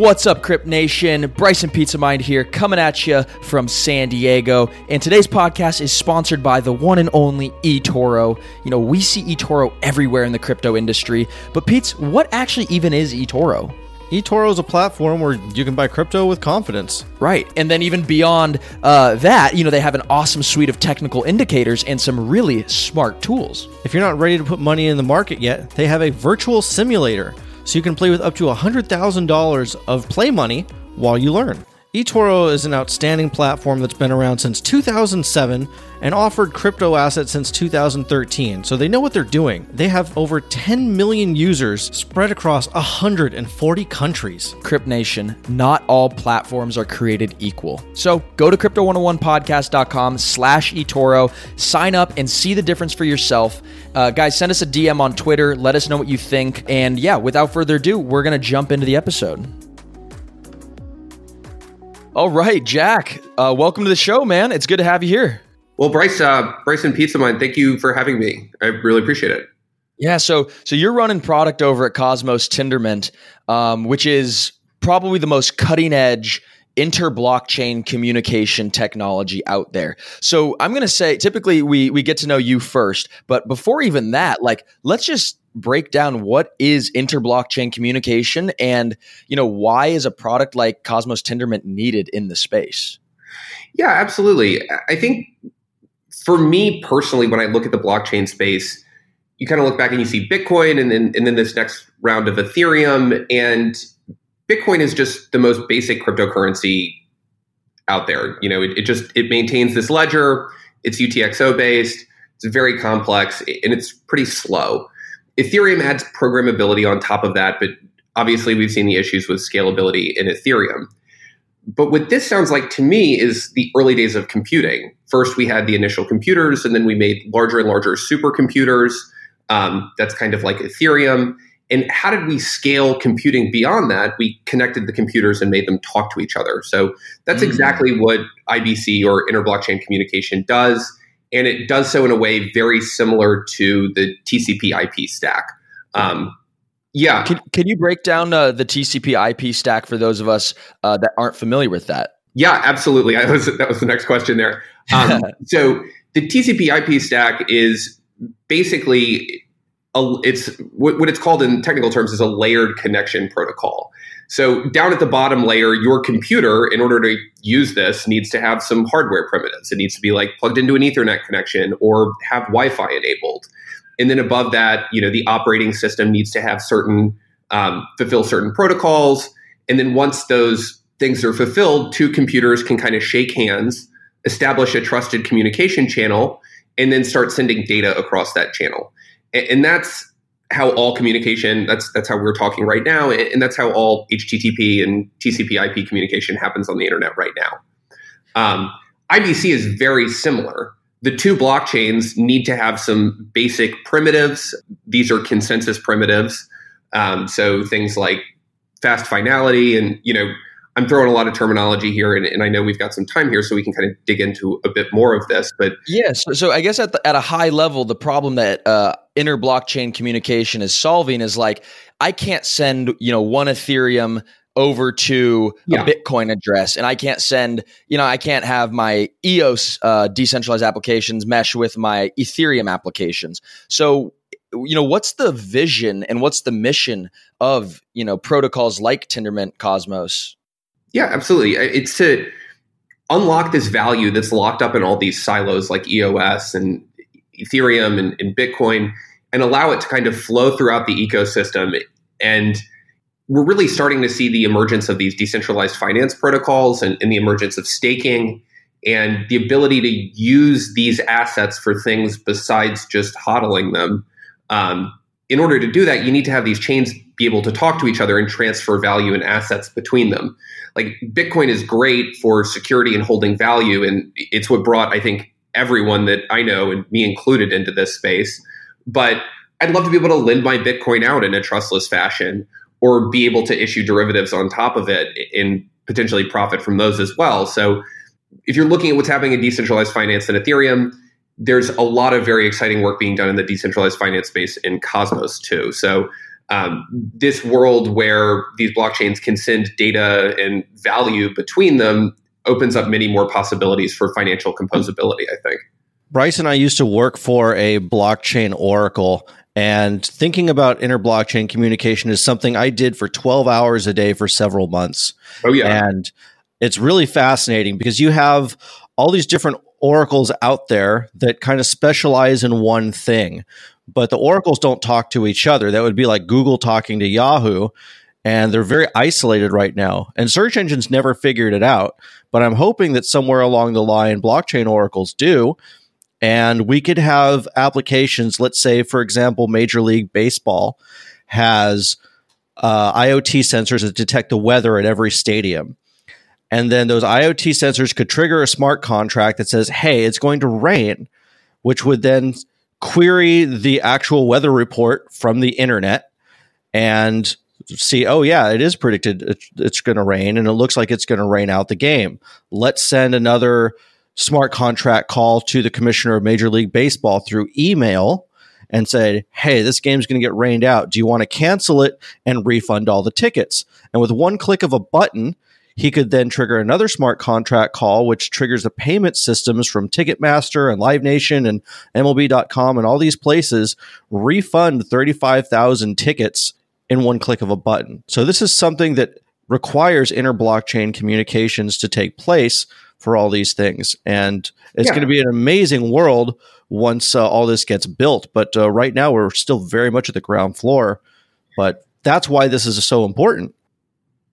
What's up, Crypt Nation? Bryson Pizza Mind here, coming at you from San Diego. And today's podcast is sponsored by the one and only eToro. You know, we see eToro everywhere in the crypto industry, but Pete's, what actually even is eToro? eToro is a platform where you can buy crypto with confidence. Right. And then even beyond uh, that, you know, they have an awesome suite of technical indicators and some really smart tools. If you're not ready to put money in the market yet, they have a virtual simulator so you can play with up to $100,000 of play money while you learn eToro is an outstanding platform that's been around since 2007 and offered crypto assets since 2013, so they know what they're doing. They have over 10 million users spread across 140 countries. Crypt Nation, not all platforms are created equal. So go to crypto101podcast.com slash eToro, sign up and see the difference for yourself. Uh, guys, send us a DM on Twitter. Let us know what you think. And yeah, without further ado, we're going to jump into the episode. All right, Jack, uh, welcome to the show, man. It's good to have you here. Well, Bryce, uh, Bryce and Pizza Mind, thank you for having me. I really appreciate it. Yeah, so so you're running product over at Cosmos Tendermint, um, which is probably the most cutting edge inter-blockchain communication technology out there. So I'm going to say typically we we get to know you first, but before even that, like let's just break down what is inter-blockchain communication and you know why is a product like Cosmos Tendermint needed in the space? Yeah, absolutely. I think for me personally, when I look at the blockchain space, you kind of look back and you see Bitcoin and then and then this next round of Ethereum and Bitcoin is just the most basic cryptocurrency out there. You know, it, it just it maintains this ledger. It's UTXO based. It's very complex and it's pretty slow. Ethereum adds programmability on top of that, but obviously we've seen the issues with scalability in Ethereum. But what this sounds like to me is the early days of computing. First, we had the initial computers, and then we made larger and larger supercomputers. Um, that's kind of like Ethereum. And how did we scale computing beyond that? We connected the computers and made them talk to each other. So that's mm. exactly what IBC or interblockchain communication does and it does so in a way very similar to the TCP IP stack. Um, yeah. Can, can you break down uh, the TCP IP stack for those of us uh, that aren't familiar with that? Yeah, absolutely. I was, that was the next question there. Um, so the TCP IP stack is basically a, it's what, what it's called in technical terms is a layered connection protocol. So down at the bottom layer, your computer, in order to use this, needs to have some hardware primitives. It needs to be like plugged into an Ethernet connection or have Wi-Fi enabled. And then above that, you know, the operating system needs to have certain um, fulfill certain protocols. And then once those things are fulfilled, two computers can kind of shake hands, establish a trusted communication channel, and then start sending data across that channel. And, and that's how all communication that's that's how we're talking right now and that's how all http and tcp ip communication happens on the internet right now. Um, ibc is very similar. The two blockchains need to have some basic primitives. These are consensus primitives. Um, so things like fast finality and you know I'm throwing a lot of terminology here, and, and, I know we've got some time here, so we can kind of dig into a bit more of this. But yes, so, so I guess at the, at a high level, the problem that uh, inter blockchain communication is solving is like I can't send you know one Ethereum over to yeah. a Bitcoin address, and I can't send you know I can't have my EOS uh, decentralized applications mesh with my Ethereum applications. So you know what's the vision and what's the mission of you know protocols like Tendermint Cosmos? Yeah, absolutely. It's to unlock this value that's locked up in all these silos like EOS and Ethereum and, and Bitcoin and allow it to kind of flow throughout the ecosystem. And we're really starting to see the emergence of these decentralized finance protocols and, and the emergence of staking and the ability to use these assets for things besides just hodling them. Um, in order to do that, you need to have these chains be able to talk to each other and transfer value and assets between them. Like Bitcoin is great for security and holding value, and it's what brought, I think, everyone that I know, and me included, into this space. But I'd love to be able to lend my Bitcoin out in a trustless fashion or be able to issue derivatives on top of it and potentially profit from those as well. So if you're looking at what's happening in decentralized finance and Ethereum, there's a lot of very exciting work being done in the decentralized finance space in Cosmos too. So um, this world where these blockchains can send data and value between them opens up many more possibilities for financial composability, I think. Bryce and I used to work for a blockchain oracle, and thinking about inter blockchain communication is something I did for 12 hours a day for several months. Oh, yeah. And it's really fascinating because you have all these different oracles out there that kind of specialize in one thing, but the oracles don't talk to each other. That would be like Google talking to Yahoo, and they're very isolated right now. And search engines never figured it out, but I'm hoping that somewhere along the line, blockchain oracles do. And we could have applications, let's say, for example, Major League Baseball has uh, IoT sensors that detect the weather at every stadium. And then those IoT sensors could trigger a smart contract that says, hey, it's going to rain, which would then query the actual weather report from the internet and see, oh, yeah, it is predicted it's, going to rain and it looks like it's going to rain out the game. Let's send another smart contract call to the commissioner of Major League Baseball through email and say, hey, this game's going to get rained out. Do you want to cancel it and refund all the tickets? And with one click of a button, he could then trigger another smart contract call, which triggers the payment systems from Ticketmaster and Live Nation and MLB.com and all these places refund 35,000 tickets in one click of a button. So this is something that requires inter blockchain communications to take place for all these things. And it's yeah. going to be an amazing world once uh, all this gets built. But uh, right now, we're still very much at the ground floor. But that's why this is so important.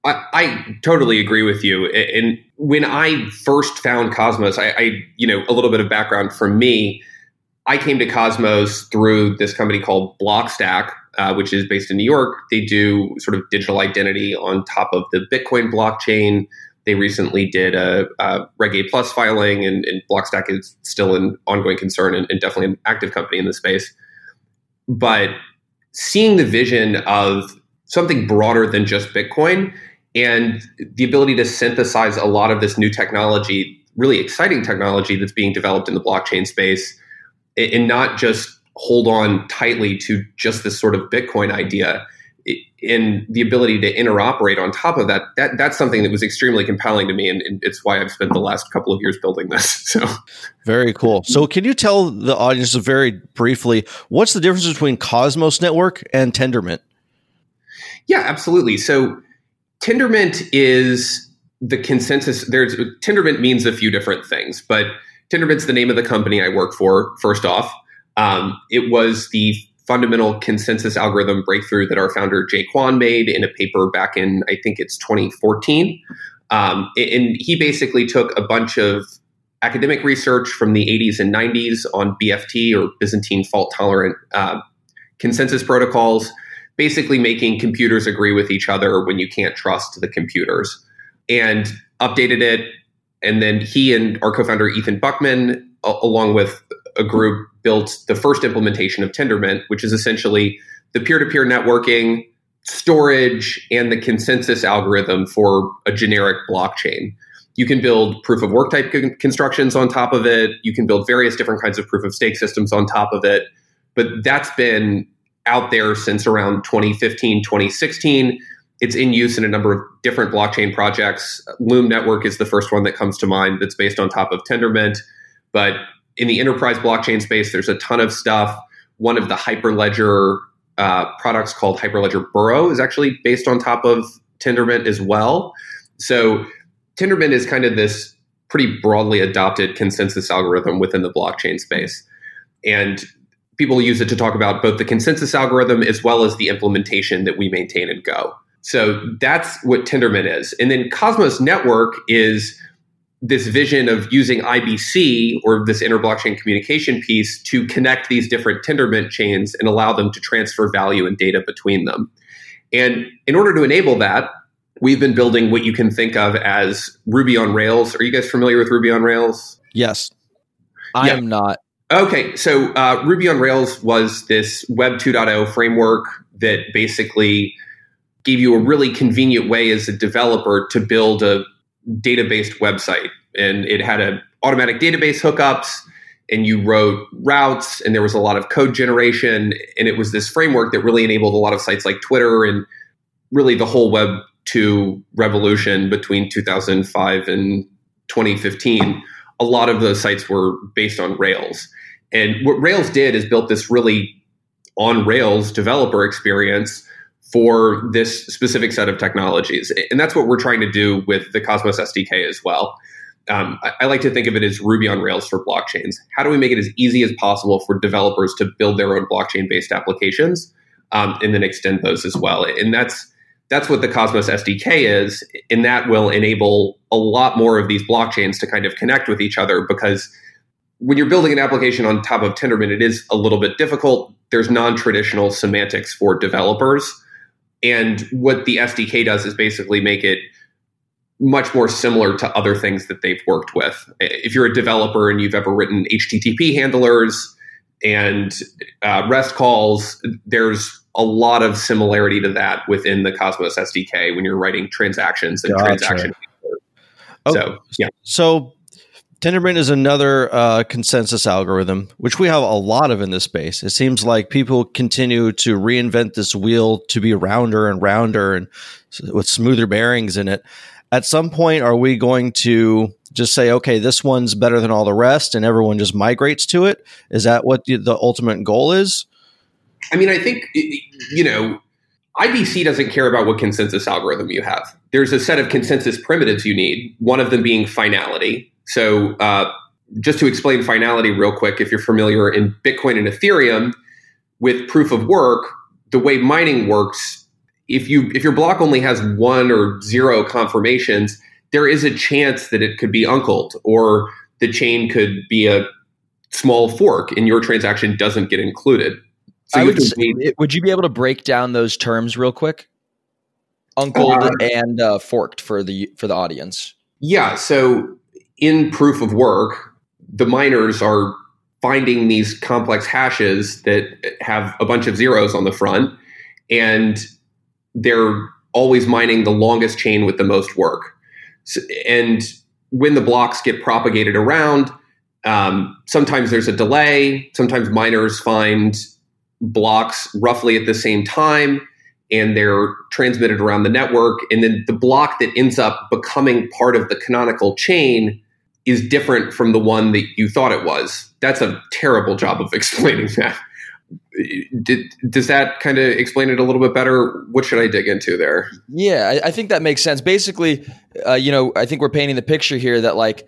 I, I, totally agree with you. And when I first found Cosmos, I, I, you know, a little bit of background for me. I came to Cosmos through this company called Blockstack, uh, which is based in New York. They do sort of digital identity on top of the Bitcoin blockchain. They recently did a, a Reg A Plus filing, and, and, Blockstack is still an ongoing concern and, and definitely an active company in the space. But seeing the vision of something broader than just Bitcoin and the ability to synthesize a lot of this new technology, really exciting technology that's being developed in the blockchain space, and not just hold on tightly to just this sort of Bitcoin idea. In the ability to interoperate on top of that, that that's something that was extremely compelling to me, and, and it's why I've spent the last couple of years building this. So, very cool. So, can you tell the audience very briefly what's the difference between Cosmos Network and Tendermint? Yeah, absolutely. So, Tendermint is the consensus. There's Tendermint means a few different things, but Tendermint's the name of the company I work for. First off, um, it was the fundamental consensus algorithm breakthrough that our founder Jae Kwon made in a paper back in I think it's 2014, um, and he basically took a bunch of academic research from the 80s and 90s on BFT or Byzantine fault tolerant uh, consensus protocols basically making computers agree with each other when you can't trust the computers. And updated it. And then he and our co-founder ethan buchman along with a group built the first implementation of tendermint which is essentially the peer-to-peer networking storage and the consensus algorithm for a generic blockchain. You can build proof of work type constructions on top of it. You can build various different kinds of proof of stake systems on top of it. But that's been out there since around 2015, 2016. It's in use in a number of different blockchain projects. Loom Network is the first one that comes to mind that's based on top of Tendermint. But in the enterprise blockchain space, there's a ton of stuff. One of the Hyperledger uh, products called Hyperledger Burrow is actually based on top of Tendermint as well. So Tendermint is kind of this pretty broadly adopted consensus algorithm within the blockchain space. And people use it to talk about both the consensus algorithm as well as the implementation that we maintain in Go. So that's what Tendermint is. And then Cosmos Network is this vision of using IBC or this inter blockchain communication piece to connect these different Tendermint chains and allow them to transfer value and data between them. And in order to enable that, we've been building what you can think of as Ruby on Rails. Are you guys familiar with Ruby on Rails? Yes. I yeah. am not. Okay, so uh, Ruby on Rails was this Web 2.0 framework that basically gave you a really convenient way as a developer to build a database website, and it had a automatic database hookups. and you wrote routes and there was a lot of code generation and it was this framework that really enabled a lot of sites like Twitter and really the whole web 2 revolution between 2005 and 2015 a lot of those sites were based on rails and what rails did is built this really on rails developer experience for this specific set of technologies and that's what we're trying to do with the cosmos sdk as well um, I, I, like to think of it as Ruby on Rails for blockchains. How do we make it as easy as possible for developers to build their own blockchain based applications um, and then extend those as well? And that's that's what the Cosmos SDK is, and that will enable a lot more of these blockchains to kind of connect with each other because when you're building an application on top of Tendermint, it is a little bit difficult. There's non-traditional semantics for developers. And what the SDK does is basically make it much more similar to other things that they've worked with. If you're a developer and you've ever written HTTP handlers and uh, REST calls, there's a lot of similarity to that within the Cosmos SDK when you're writing transactions and gotcha. transaction. Oh, so yeah. So Tendermint is another uh, consensus algorithm, which we have a lot of in this space. It seems like people continue to reinvent this wheel to be rounder and rounder and with smoother bearings in it at some point are we going to just say okay this one's better than all the rest and everyone just migrates to it is that what the, the ultimate goal is i mean i think you know ibc doesn't care about what consensus algorithm you have there's a set of consensus primitives you need one of them being finality so uh, just to explain finality real quick if you're familiar in bitcoin and ethereum with proof of work the way mining works if you if your block only has one or zero confirmations, there is a chance that it could be uncled or the chain could be a small fork and your transaction doesn't get included. So would, say, would you be able to break down those terms real quick? Uncled uh, and uh, forked for the for the audience. Yeah. So in proof of work, the miners are finding these complex hashes that have a bunch of zeros on the front, and they're always mining the longest chain with the most work. So, and when the blocks get propagated around, um, sometimes there's a delay. Sometimes miners find blocks roughly at the same time and they're transmitted around the network. And then the block that ends up becoming part of the canonical chain is different from the one that you thought it was. That's a terrible job of explaining that did, does that kind of explain it a little bit better? What should I dig into there? Yeah, I, I think that makes sense. Basically, uh, you know, I think we're painting the picture here that like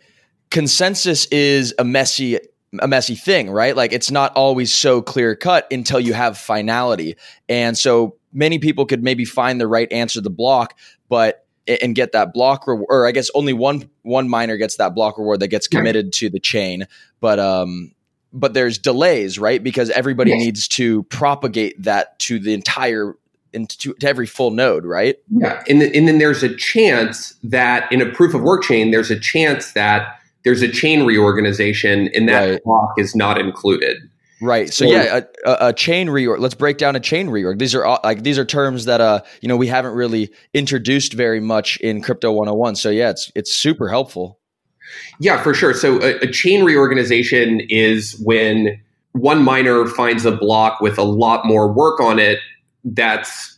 consensus is a messy a messy thing, right? Like it's not always so clear cut until you have finality. And so many people could maybe find the right answer to the block, but and get that block reward or I guess only one one miner gets that block reward that gets committed to the chain. But um but there's delays, right? Because everybody yes. needs to propagate that to the entire into to every full node, right? Yeah, and, the, and then there's a chance that in a proof of work chain, there's a chance that there's a chain reorganization, and that right. block is not included. Right. So, so yeah, a, a, chain reorg. Let's break down a chain reorg. These are all, like these are terms that uh you know we haven't really introduced very much in Crypto 101. So yeah, it's it's super helpful. Yeah, for sure. So a, a chain reorganization is when one miner finds a block with a lot more work on it that's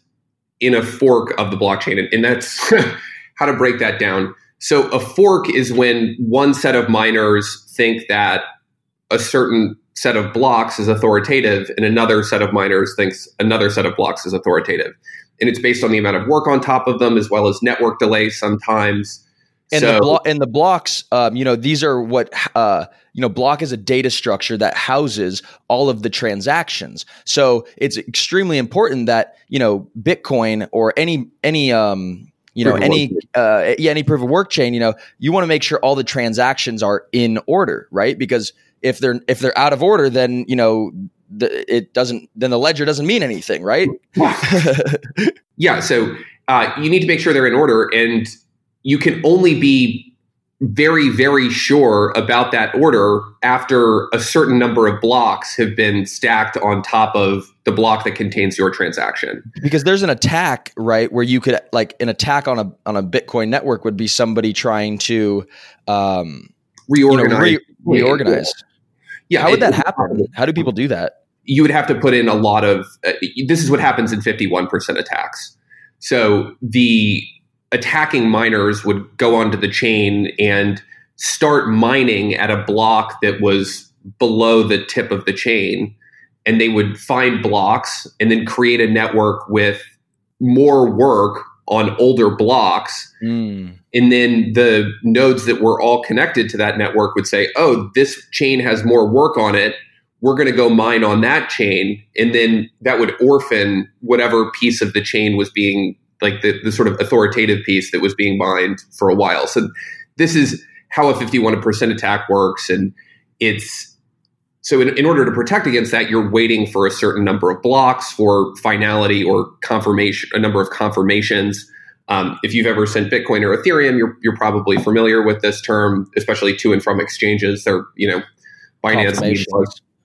in a fork of the blockchain. And, and that's how to break that down. So a fork is when one set of miners think that a certain set of blocks is authoritative and another set of miners thinks another set of blocks is authoritative. And it's based on the amount of work on top of them as well as network delay sometimes and so, the blo- and the blocks, um, you know, these are what uh, you know. Block is a data structure that houses all of the transactions. So it's extremely important that you know Bitcoin or any any um, you know any uh, yeah any proof of work chain. You know, you want to make sure all the transactions are in order, right? Because if they're if they're out of order, then you know the, it doesn't then the ledger doesn't mean anything, right? yeah. So uh, you need to make sure they're in order and you can only be very, very sure about that order after a certain number of blocks have been stacked on top of the block that contains your transaction. Because there's an attack, right, where you could like an attack on a on a Bitcoin network would be somebody trying to um, reorganize. You know, re- reorganize. Yeah. How would that happen? How do people do that? You would have to put in a lot of. Uh, this is what happens in fifty-one percent attacks. So the attacking miners would go onto the chain and start mining at a block that was below the tip of the chain and they would find blocks and then create a network with more work on older blocks. Mm. And then the nodes that were all connected to that network would say, oh, this chain has more work on it. We're going to go mine on that chain. And then that would orphan whatever piece of the chain was being, like the, the sort of authoritative piece that was being mined for a while. So this is how a 51% attack works. And it's so, in, in order to protect against that, you're waiting for a certain number of blocks for finality or confirmation, a number of confirmations. Um, if you've ever sent Bitcoin or Ethereum, you're, you're probably familiar with this term, especially to and from exchanges. They're, you know, Binance needs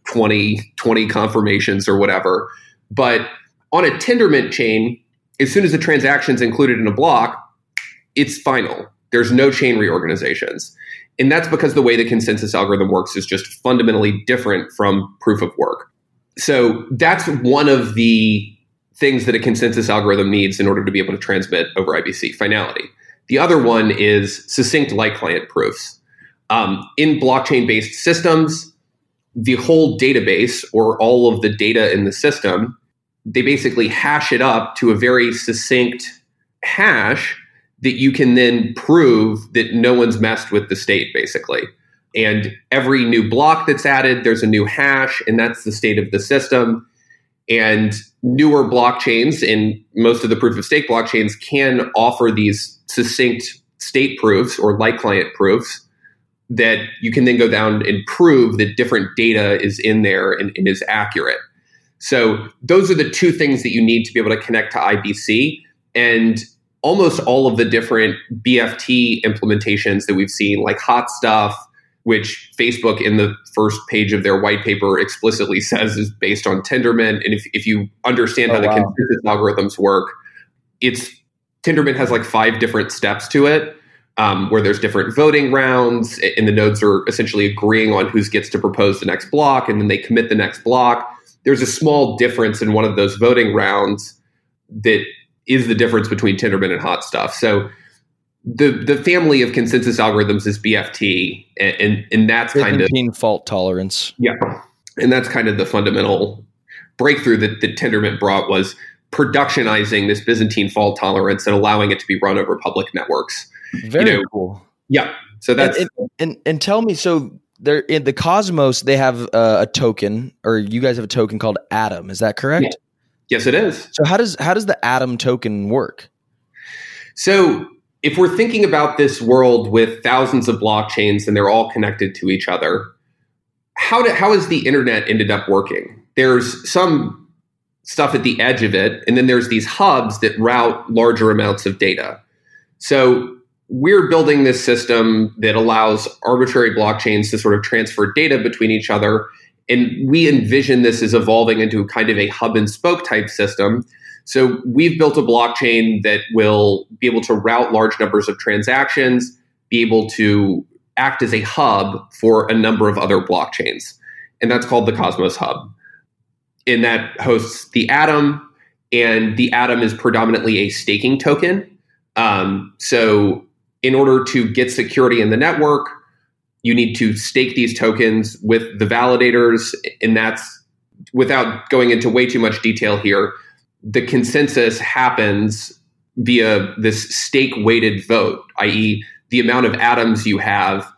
20, 20 confirmations or whatever. But on a Tendermint chain, as soon as the transaction's included in a block, it's final. There's no chain reorganizations. And that's because the way the consensus algorithm works is just fundamentally different from proof of work. So that's one of the things that a consensus algorithm needs in order to be able to transmit over IBC finality. The other one is succinct like client proofs. Um, in blockchain based systems, the whole database or all of the data in the system, they basically hash it up to a very succinct hash that you can then prove that no one's messed with the state, basically. And every new block that's added, there's a new hash, and that's the state of the system. And newer blockchains, and most of the proof of stake blockchains, can offer these succinct state proofs or like client proofs that you can then go down and prove that different data is in there and, and is accurate. So, those are the two things that you need to be able to connect to IBC. And almost all of the different BFT implementations that we've seen, like Hot Stuff, which Facebook in the first page of their white paper explicitly says is based on Tendermint. And if, if you understand oh, how the consensus algorithms work, it's Tendermint has like five different steps to it. Um, where there's different voting rounds, and the nodes are essentially agreeing on who gets to propose the next block, and then they commit the next block. There's a small difference in one of those voting rounds that is the difference between Tendermint and Hot Stuff. So the the family of consensus algorithms is BFT, and and, and that's kind of fault tolerance. Yeah, and that's kind of the fundamental breakthrough that, that Tendermint brought was productionizing this Byzantine fault tolerance and allowing it to be run over public networks. Very you know, cool. Yeah. So that's and, and, and, and tell me so there in the Cosmos they have uh, a token or you guys have a token called Atom. Is that correct? Yeah. Yes, it is. So how does how does the Atom token work? So if we're thinking about this world with thousands of blockchains and they're all connected to each other, how do, how has the internet ended up working? There's some stuff at the edge of it, and then there's these hubs that route larger amounts of data. So we're building this system that allows arbitrary blockchains to sort of transfer data between each other and we envision this as evolving into kind of a hub and spoke type system. So we've built a blockchain that will be able to route large numbers of transactions, be able to act as a hub for a number of other blockchains. And that's called the Cosmos Hub. And that hosts the Atom, and the Atom is predominantly a staking token. Um, so, in order to get security in the network, you need to stake these tokens with the validators, and that's without going into way too much detail here. The consensus happens via this stake weighted vote, i.e., the amount of atoms you have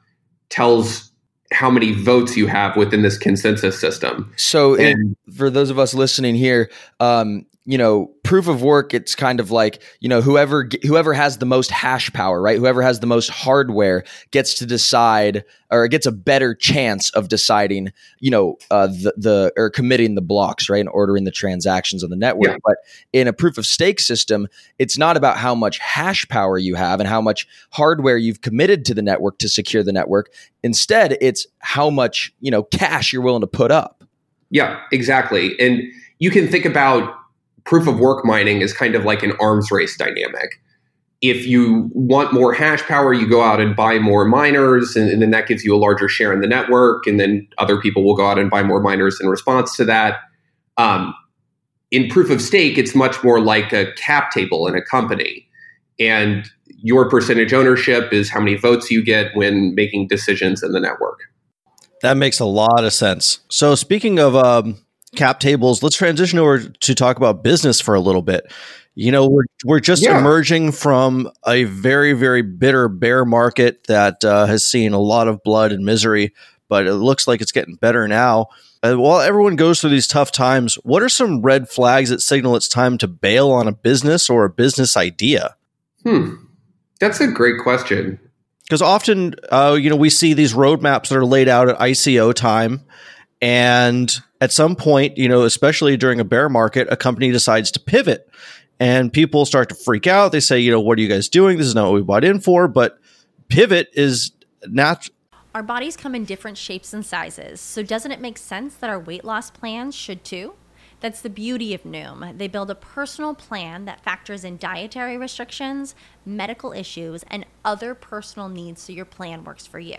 tells how many votes you have within this consensus system. So, and, for those of us listening here, um, you know, proof of work, it's kind of like, you know, whoever whoever has the most hash power, right? Whoever has the most hardware gets to decide or gets a better chance of deciding, you know, uh, the the or committing the blocks, right, and ordering the transactions on the network. Yeah. But in a proof of stake system, it's not about how much hash power you have and how much hardware you've committed to the network to secure the network. Instead, it's how much, you know, cash you're willing to put up. Yeah, exactly. And you can think about proof of work mining is kind of like an arms race dynamic. if you want more hash power, you go out and buy more miners, and, and, then that gives you a larger share in the network. And then other people will go out and buy more miners in response to that. Um, in proof of stake, it's much more like a cap table in a company. And your percentage ownership is how many votes you get when making decisions in the network. That makes a lot of sense. So, speaking of um, cap tables, let's transition over to talk about business for a little bit. You know, we're we're just yeah. emerging from a very very bitter bear market that uh, has seen a lot of blood and misery, but it looks like it's getting better now. Uh, while everyone goes through these tough times, what are some red flags that signal it's time to bail on a business or a business idea? Hmm, that's a great question. Because often, uh, you know, we see these roadmaps that are laid out at ICO time, and at some point, you know, especially during a bear market, a company decides to pivot and people start to freak out. They say, you know, what are you guys doing? This is not what we bought in for. But pivot is not. Our bodies come in different shapes and sizes. So doesn't it make sense that our weight loss plans should too? That's the beauty of Noom. They build a personal plan that factors in dietary restrictions, medical issues, and other personal needs so your plan works for you.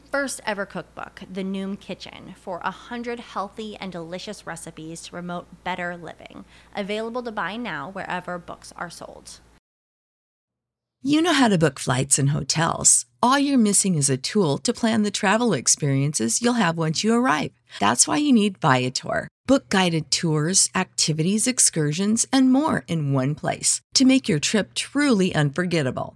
first ever cookbook, The Noom Kitchen, for a hundred healthy and delicious recipes to promote better living. Available to buy now wherever books are sold. You know how to book flights and hotels. All you're missing is a tool to plan the travel experiences you'll have once you arrive. That's why you need Viator. Book guided tours, activities, excursions, and more in one place to make your trip truly unforgettable.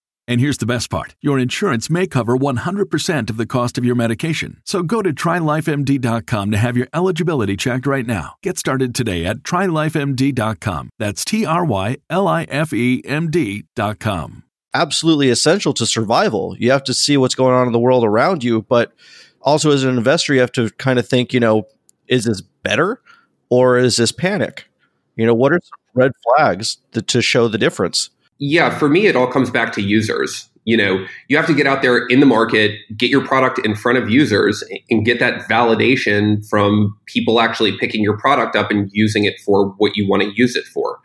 And here's the best part your insurance may cover 100% of the cost of your medication. So go to trylifemd.com to have your eligibility checked right now. Get started today at trylifemd.com. That's T R Y L I F E M D.com. Absolutely essential to survival. You have to see what's going on in the world around you, but also as an investor, you have to kind of think, you know, is this better or is this panic? You know, what are some red flags to, to show the difference? Yeah, for me, it all comes back to users. You know, you have to get out there in the market, get your product in front of users, and get that validation from people actually picking your product up and using it for what you want to use it for.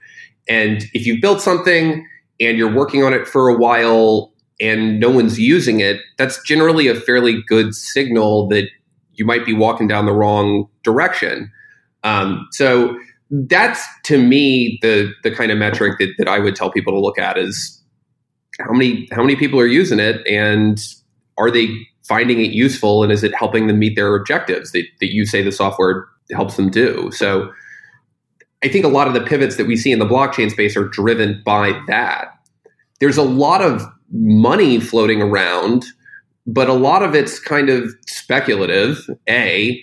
And if you've built something and you're working on it for a while and no one's using it, that's generally a fairly good signal that you might be walking down the wrong direction. Um, so that's to me the the kind of metric that, that I would tell people to look at is how many how many people are using it and are they finding it useful and is it helping them meet their objectives that, that you say the software helps them do so I think a lot of the pivots that we see in the blockchain space are driven by that. There's a lot of money floating around, but a lot of it's kind of speculative, A,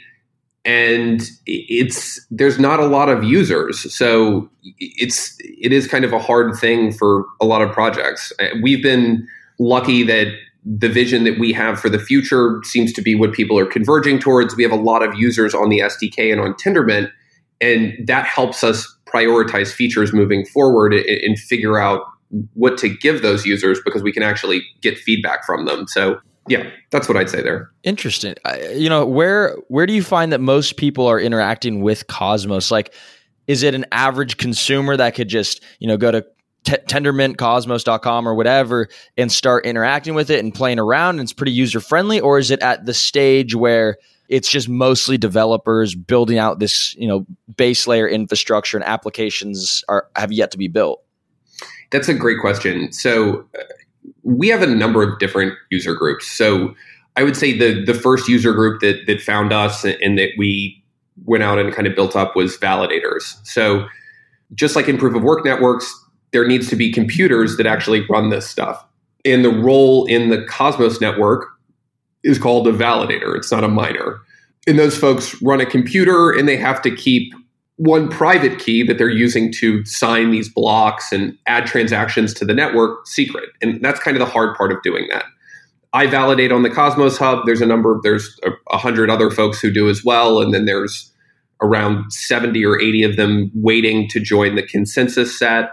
and it's there's not a lot of users. So it's it is kind of a hard thing for a lot of projects. Uh, we've been lucky that the vision that we have for the future seems to be what people are converging towards. We have a lot of users on the SDK and on Tendermint, and that helps us prioritize features moving forward and, and figure out what to give those users because we can actually get feedback from them. So yeah, that's what I'd say there. Interesting. you know, where where do you find that most people are interacting with Cosmos? Like, is it an average consumer that could just you know go to t- tendermintcosmos.com or whatever and start interacting with it and playing around and it's pretty user friendly or is it at the stage where it's just mostly developers building out this you know base layer infrastructure and applications are have yet to be built that's a great question so we have a number of different user groups so i would say the the first user group that that found us and that we went out and kind of built up was validators so just like in proof of work networks there needs to be computers that actually run this stuff. And the role in the Cosmos network is called a validator. It's not a miner. And those folks run a computer and they have to keep one private key that they're using to sign these blocks and add transactions to the network secret. And that's kind of the hard part of doing that. I validate on the Cosmos Hub. There's a number, there's a, hundred other folks who do as well. And then there's around 70 or 80 of them waiting to join the consensus set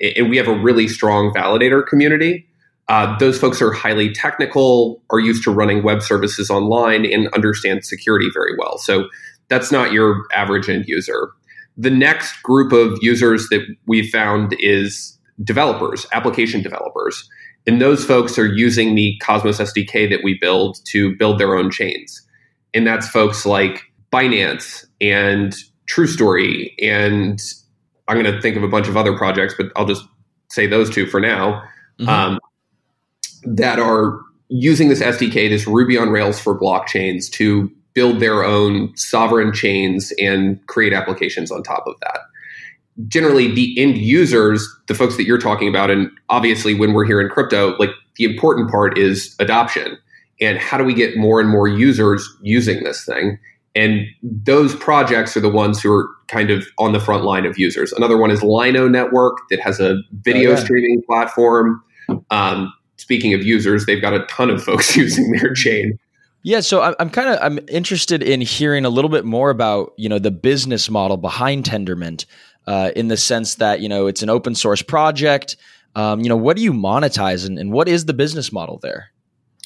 and we have a really strong validator community. Uh, those folks are highly technical, are used to running web services online, and understand security very well. So that's not your average end user. The next group of users that we found is developers, application developers. And those folks are using the Cosmos SDK that we build to build their own chains. And that's folks like Binance and True Story. and I'm going to think of a bunch of other projects, but I'll just say those two for now mm-hmm. um, that are using this SDK, this Ruby on Rails for blockchains, to build their own sovereign chains and create applications on top of that. Generally, the end users, the folks that you're talking about, and obviously when we're here in crypto, like the important part is adoption and how do we get more and more users using this thing and those projects are the ones who are kind of on the front line of users. Another one is Lino Network that has a video oh, yeah. streaming platform. Um, speaking of users, they've got a ton of folks using their chain. Yeah, so I'm, I'm kind of I'm interested in hearing a little bit more about you know the business model behind Tendermint, uh, in the sense that you know it's an open source project. Um, you know, what do you monetize, and, and what is the business model there?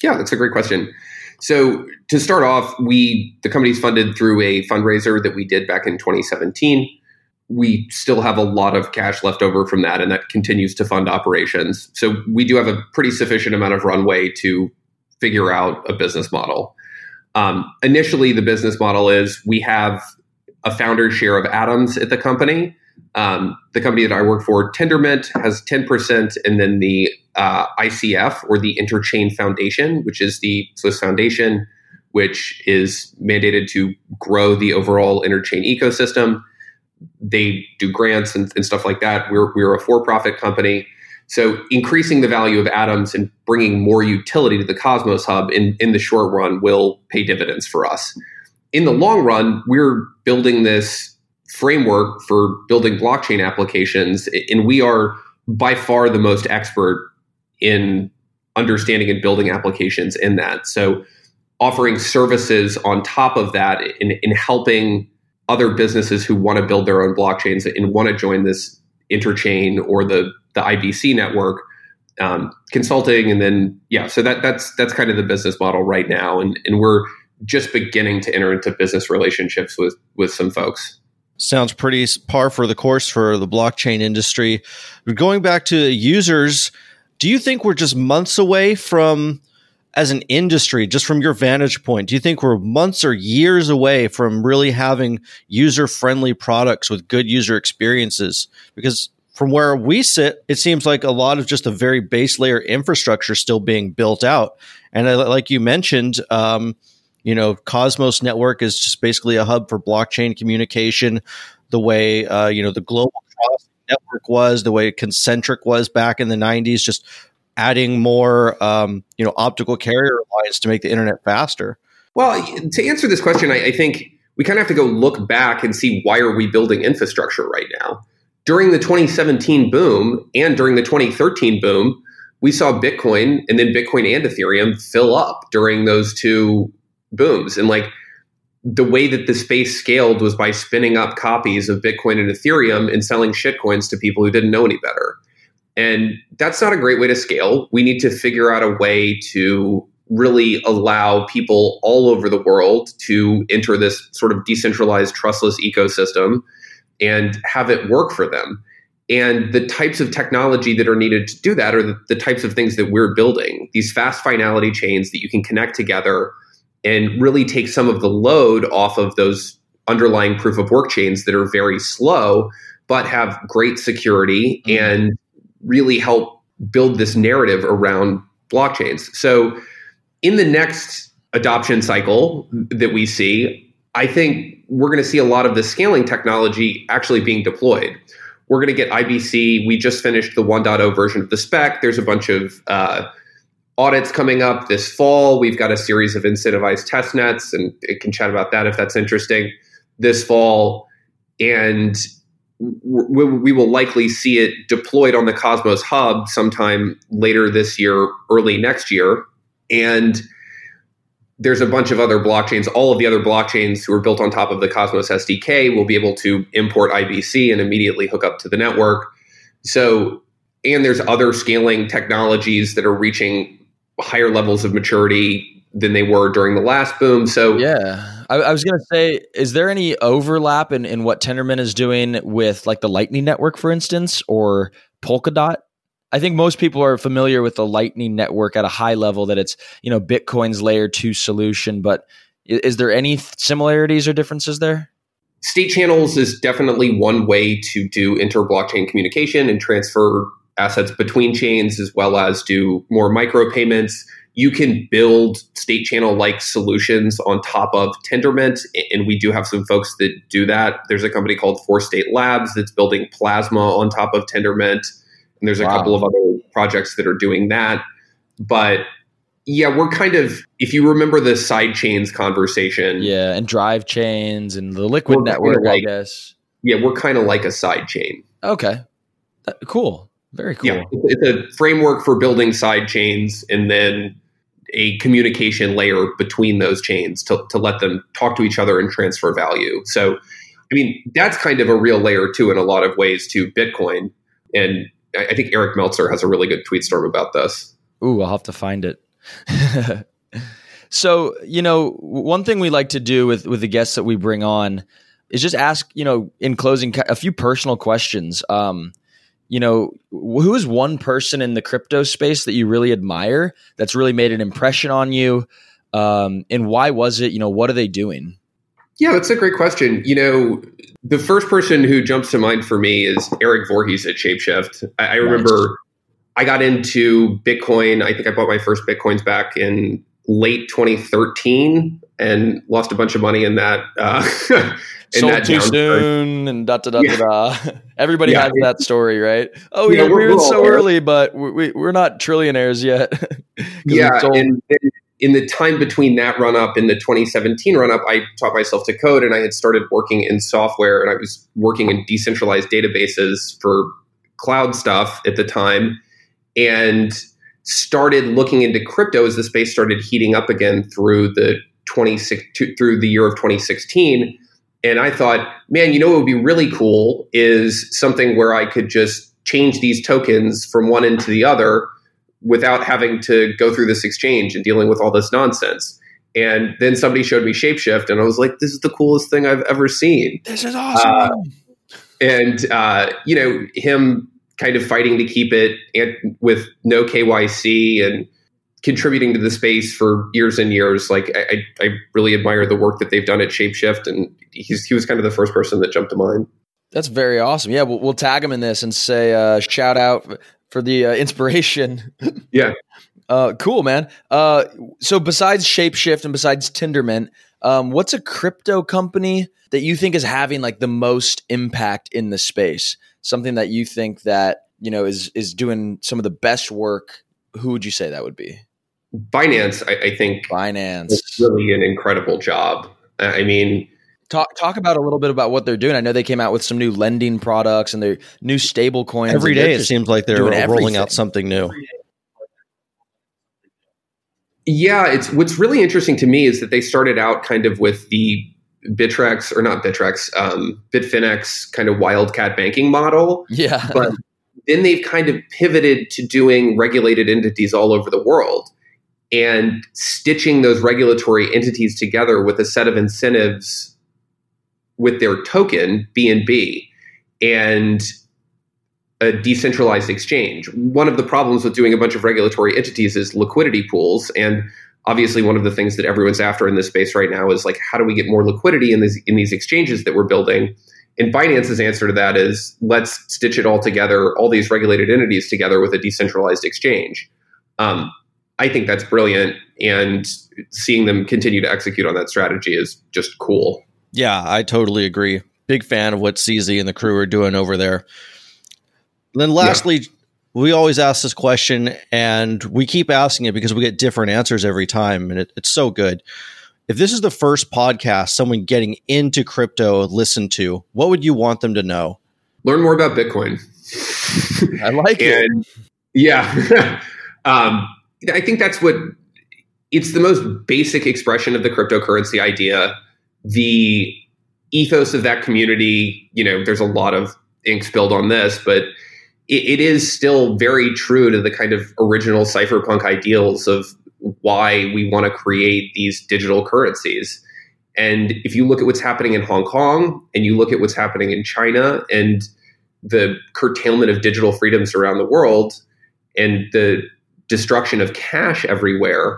Yeah, that's a great question. So to start off, we the company's funded through a fundraiser that we did back in 2017. We still have a lot of cash left over from that, and that continues to fund operations. So we do have a pretty sufficient amount of runway to figure out a business model. Um, initially, the business model is we have a founder share of atoms at the company. Um, the company that I work for, Tendermint, has 10%, and then the uh, ICF or the Interchain Foundation, which is the Swiss Foundation, which is mandated to grow the overall interchain ecosystem. They do grants and, and stuff like that. We're, we're a for profit company. So increasing the value of atoms and bringing more utility to the Cosmos Hub in, in the short run will pay dividends for us. In the long run, we're building this framework for building blockchain applications, and we are by far the most expert in understanding and building applications in that. So offering services on top of that in, in helping other businesses who want to build their own blockchains and want to join this interchain or the the IBC network, um, consulting, and then yeah, so that that's that's kind of the business model right now, and and we're just beginning to enter into business relationships with with some folks. Sounds pretty par for the course for the blockchain industry. Going back to users, do you think we're just months away from, as an industry, just from your vantage point, do you think we're months or years away from really having user friendly products with good user experiences? Because from where we sit, it seems like a lot of just a very base layer infrastructure still being built out. And like you mentioned, um, you know, Cosmos Network is just basically a hub for blockchain communication the way uh, you know the global network was, the way concentric was back in the '90s, just adding more um, you know optical carrier lines to make the internet faster. Well, to answer this question, I, I think we kind of have to go look back and see why are we building infrastructure right now. During the 2017 boom and during the 2013 boom, we saw Bitcoin and then Bitcoin and Ethereum fill up during those two booms. And like the way that the space scaled was by spinning up copies of Bitcoin and Ethereum and selling shitcoins to people who didn't know any better. And that's not a great way to scale. We need to figure out a way to really allow people all over the world to enter this sort of decentralized, trustless ecosystem and have it work for them. And the types of technology that are needed to do that are the, the, types of things that we're building these fast finality chains that you can connect together and really take some of the load off of those underlying proof of work chains that are very slow, but have great security mm-hmm. and really help build this narrative around blockchains. So, in the next adoption cycle that we see, I think we're going to see a lot of the scaling technology actually being deployed we're going to get IBC. We just finished the 1.0 version of the spec. There's a bunch of uh, audits coming up this fall. We've got a series of incentivized test nets, and it can chat about that if that's interesting this fall. And we, we will likely see it deployed on the Cosmos Hub sometime later this year, early next year. And there's a bunch of other blockchains. All of the other blockchains who are built on top of the Cosmos SDK will be able to import IBC and immediately hook up to the network. So, and there's other scaling technologies that are reaching higher levels of maturity than they were during the last boom. So, yeah, I, I was going to say, is there any overlap in, in what Tendermint is doing with like the Lightning Network, for instance, or Polkadot? I think most people are familiar with the Lightning Network at a high level that it's, you know, Bitcoin's layer two solution, but is there any similarities or differences there? State channels is definitely one way to do inter blockchain communication and transfer assets between chains as well as do more micro payments. You can build state channel like solutions on top of Tendermint, and we do have some folks that do that. There's a company called FourthState Labs that's building Plasma on top of Tendermint. And there's a wow. couple of other projects that are doing that. But yeah, we're kind of if you remember the side chains conversation. Yeah, and drive chains and the liquid network, like, I guess. Yeah, we're kind of like a side chain. Okay. Uh, cool. Very cool. Yeah, it's a framework for building side chains and then a communication layer between those chains to, to let them talk to each other and transfer value. So, I mean, that's kind of a real layer too in a lot of ways to Bitcoin. And I think Eric Meltzer has a really good tweet storm about this. Ooh, I'll have to find it. so, you know, one thing we like to do with with the guests that we bring on is just ask, you know, in closing, a few personal questions. Um, you know, who is one person in the crypto space that you really admire that's really made an impression on you? Um, and why was it? You know, what are they doing? Yeah, that's a great question. You know, the first person who jumps to mind for me is Erik Voorhees at Shapeshift. I, I remember I got into Bitcoin. I think I bought my first Bitcoins back in late 2013 and lost a bunch of money in that. Uh, in Sold that too soon and da da da da da. Everybody yeah, has that story, right? Oh, yeah, we are so early, but we, we, are not trillionaires yet. yeah, and in the time between that run up and the 2017 run up, I taught myself to code and I had started working in software and I was working in decentralized databases for cloud stuff at the time and started looking into crypto as the space started heating up again through the 26 through the year of 2016 and I thought, man, you know what would be really cool is something where I could just change these tokens from one end to the other without having to go through this exchange and dealing with all this nonsense. And then somebody showed me Shapeshift, and I was like, this is the coolest thing I've ever seen. This is awesome. Uh, and, uh, you know, him kind of fighting to keep it and with no KYC and contributing to the space for years and years. Like, I, I really admire the work that they've done at Shapeshift, and he's, he was kind of the first person that jumped to mind. That's very awesome. Yeah, we'll, we'll tag him in this and say uh, shout out for the uh, inspiration. yeah. Uh, cool, man. Uh, so besides Shapeshift and besides Tendermint, um, what's a crypto company that you think is having like the most impact in the space? Something that you think that you know is is doing some of the best work. Who would you say that would be? Binance, I, I think Binance is really an incredible job. I mean, talk talk about a little bit about what they're doing. I know they came out with some new lending products and their new stable coins. Every day it seems like they're rolling everything. out something new. Yeah, it's what's really interesting to me is that they started out kind of with the Bittrex or not Bittrex, um, Bitfinex kind of wildcat banking model. Yeah, but then they've kind of pivoted to doing regulated entities all over the world and stitching those regulatory entities together with a set of incentives with their token BNB and a decentralized exchange. One of the problems with doing a bunch of regulatory entities is liquidity pools and obviously one of the things that everyone's after in this space right now is like how do we get more liquidity in these in these exchanges that we're building? And Binance's answer to that is let's stitch it all together, all these regulated entities together with a decentralized exchange. Um, I think that's brilliant, and seeing them continue to execute on that strategy is just cool. Yeah, I totally agree. Big fan of what CZ and the crew are doing over there. Then, lastly, yeah. we always ask this question, and we keep asking it because we get different answers every time, and it, it's so good. If this is the first podcast someone getting into crypto listened to, what would you want them to know? Learn more about Bitcoin. I like and, it. Yeah. um, I think that's what it's the most basic expression of the cryptocurrency idea. The ethos of that community, you know, there's a lot of ink spilled on this, but it, it is still very true to the kind of original cypherpunk ideals of why we want to create these digital currencies. And if you look at what's happening in Hong Kong and you look at what's happening in China and the curtailment of digital freedoms around the world and the destruction of cash everywhere,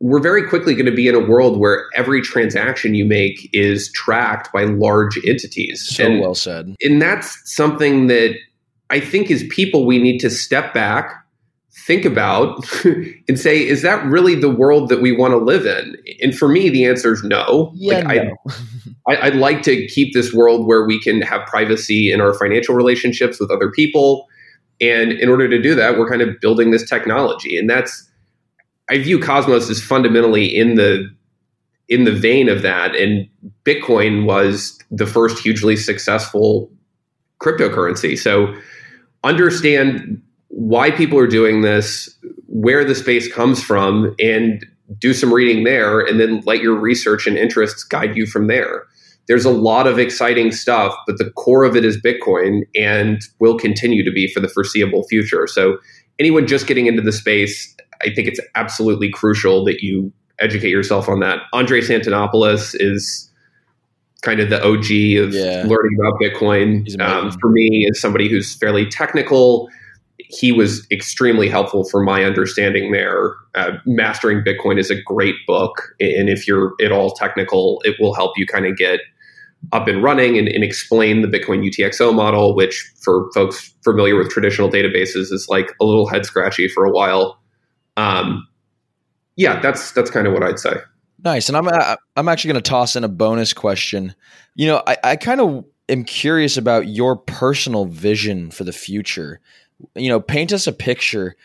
we're very quickly going to be in a world where every transaction you make is tracked by large entities. So and, well said. And that's something that I think as people we need to step back, think about, and say, is that really the world that we want to live in? And for me, the answer is no. Yeah, like, no. I, I'd like to keep this world where we can have privacy in our financial relationships with other people and in order to do that, we're kind of building this technology. And that's I view Cosmos as fundamentally in the in the vein of that. And Bitcoin was the first hugely successful cryptocurrency. So understand why people are doing this, where the space comes from, and do some reading there, and then let your research and interests guide you from there there's a lot of exciting stuff, but the core of it is Bitcoin and will continue to be for the foreseeable future. So, anyone just getting into the space, I think it's absolutely crucial that you educate yourself on that. Andre Antonopoulos is kind of the OG of yeah. learning about Bitcoin. Um, for me, as somebody who's fairly technical, he was extremely helpful for my understanding there. Uh, Mastering Bitcoin is a great book. And if you're at all technical, it will help you kind of get up and running and, and, explain the Bitcoin UTXO model, which for folks familiar with traditional databases is like a little head scratchy for a while. Um, yeah, that's that's kind of what I'd say. Nice, and I'm uh, I'm actually going to toss in a bonus question. You know, I, I kind of am curious about your personal vision for the future. You know, paint us a picture.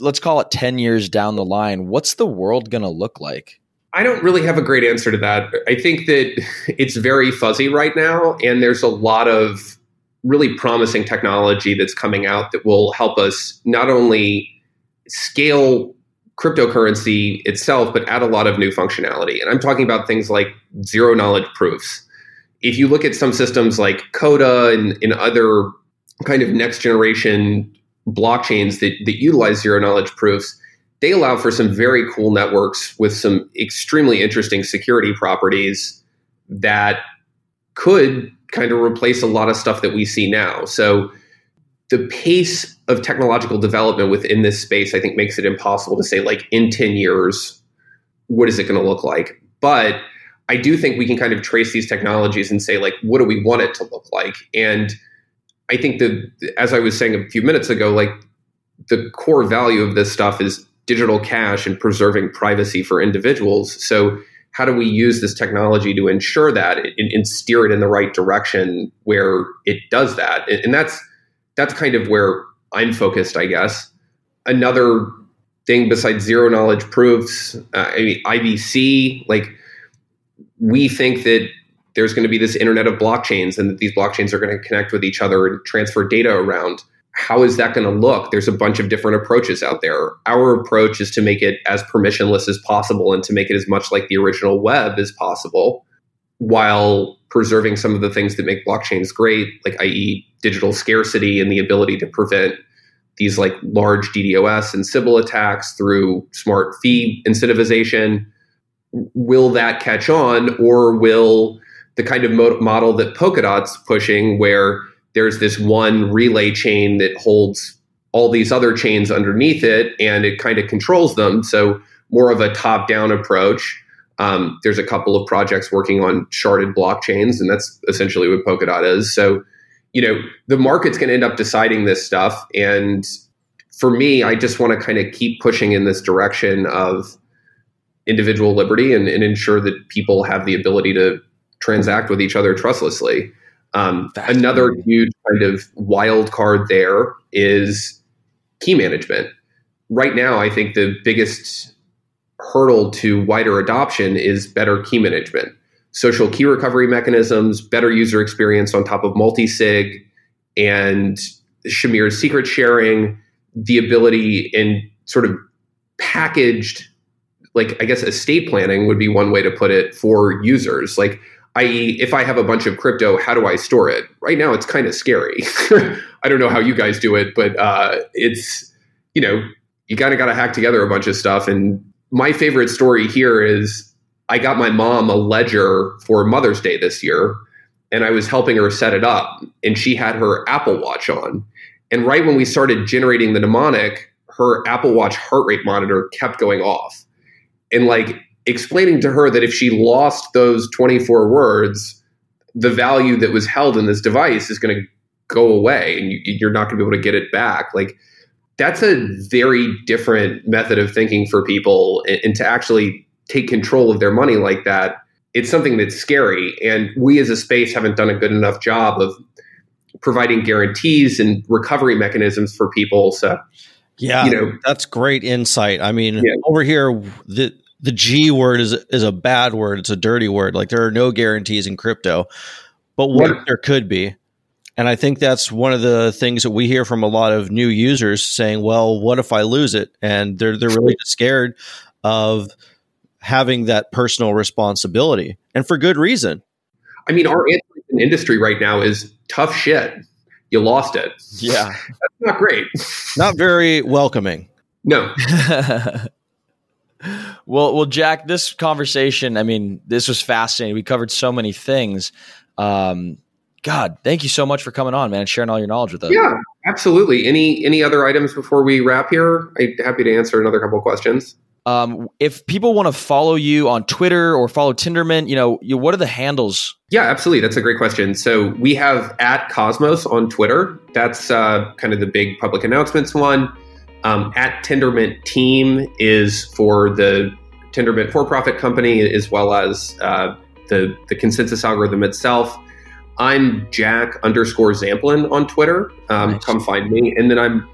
Let's call it ten years down the line. What's the world going to look like? I don't really have a great answer to that. I think that it's very fuzzy right now, and there's a lot of really promising technology that's coming out that will help us not only scale cryptocurrency itself, but add a lot of new functionality. And I'm talking about things like zero knowledge proofs. If you look at some systems like Coda and, and other kind of next generation blockchains that, that utilize zero knowledge proofs, they allow for some very cool networks with some extremely interesting security properties that could kind of replace a lot of stuff that we see now. So the pace of technological development within this space, I think, makes it impossible to say, like, in 10 years, what is it going to look like? But I do think we can kind of trace these technologies and say, like, what do we want it to look like? And I think that, as I was saying a few minutes ago, like, the core value of this stuff is digital cash and preserving privacy for individuals. So, how do we use this technology to ensure that and, and steer it in the right direction where it does that? And that's that's kind of where I'm focused, I guess. Another thing besides zero knowledge proofs, uh, I mean, IBC, like we think that there's going to be this internet of blockchains and that these blockchains are going to connect with each other and transfer data around. How is that going to look? There's a bunch of different approaches out there. Our approach is to make it as permissionless as possible and to make it as much like the original web as possible while preserving some of the things that make blockchains great, like i.e. digital scarcity and the ability to prevent these like large DDoS and Sybil attacks through smart fee incentivization. Will that catch on, or will the kind of model that Polkadot's pushing, where there's this one relay chain that holds all these other chains underneath it and it kind of controls them? So, more of a top down approach. Um, there's a couple of projects working on sharded blockchains, and that's essentially what Polkadot is. So, you know, the market's going to end up deciding this stuff. And for me, I just want to kind of keep pushing in this direction of individual liberty and, and, ensure that people have the ability to transact with each other trustlessly. Um, another huge kind of wild card there is key management. Right now, I think the biggest hurdle to wider adoption is better key management social key recovery mechanisms, better user experience on top of multi-sig, and Shamir's secret sharing, the ability in sort of packaged, like I guess estate planning would be one way to put it for users. Like, i.e., if I have a bunch of crypto, how do I store it? Right now, it's kind of scary. I don't know how you guys do it, but uh, it's you know you kind of got to hack together a bunch of stuff. And my favorite story here is I got my mom a ledger for Mother's Day this year, and I was helping her set it up, and she had her Apple Watch on. And right when we started generating the mnemonic, her Apple Watch heart rate monitor kept going off. And like explaining to her that if she lost those 24 words, the value that was held in this device is going to go away and you, are not going to be able to get it back. Like that's a very different method of thinking for people and, and to actually take control of their money like that, it's something that's scary. And we as a space haven't done a good enough job of providing guarantees and recovery mechanisms for people. So, yeah, you know, that's great insight. I mean, yeah. over here, the the G word is is a bad word. It's a dirty word. Like there are no guarantees in crypto, but what yeah. there could be. And I think that's one of the things that we hear from a lot of new users saying, "Well, what if I lose it?" And they're they're really scared of having that personal responsibility and for good reason. I mean, our industry right now is tough shit. You lost it. Yeah. That's not great. Not very welcoming. No. well, well, Jack, this conversation, I mean, this was fascinating. We covered so many things. Um, God, thank you so much for coming on, man, and sharing all your knowledge with us. Yeah, absolutely. Any any other items before we wrap here? I'm happy to answer another couple of questions. Um, if people want to follow you on Twitter or follow Tendermint, you know, you, what are the handles? Yeah, absolutely. That's a great question. So we have at Cosmos on Twitter. That's uh, kind of the big public announcements one. Um, at Tendermint Team is for the Tendermint for-profit company as well as uh, the the consensus algorithm itself. I'm Jack underscore Zampolin on Twitter. Um, nice. Come find me, and then I'm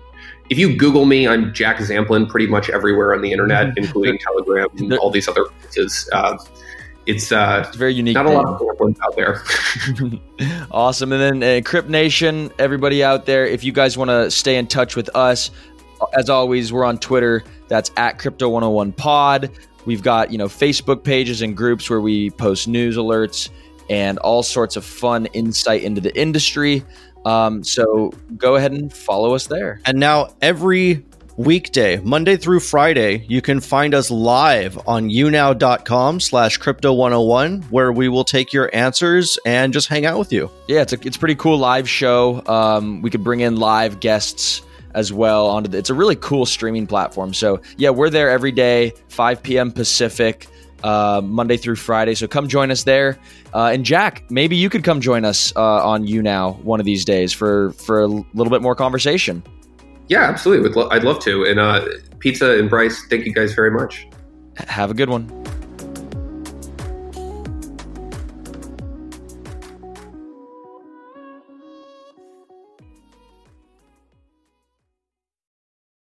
if you Google me, I'm Jack Zampolin pretty much everywhere on the internet, including Telegram and all these other places. Uh, it's, uh, it's very unique. Not name. a lot of Zampolins out there. awesome. And then uh, Crypt Nation, everybody out there, if you guys want to stay in touch with us, as always, we're on Twitter. That's at Crypto 101 Pod. We've got you know Facebook pages and groups where we post news alerts and all sorts of fun insight into the industry. Um, so go ahead and follow us there. And now every weekday, Monday through Friday, you can find us live on younow.com slash crypto 101, where we will take your answers and just hang out with you. Yeah, it's a, it's a pretty cool live show. Um, we could bring in live guests as well onto the, it's a really cool streaming platform. So yeah, we're there every day, 5 p.m. Pacific uh, Monday through Friday. So come join us there. Uh, and Jack, maybe you could come join us uh, on YouNow one of these days for for a little bit more conversation. Yeah, absolutely. I'd love to. And uh, Pizza and Bryce, thank you guys very much. Have a good one.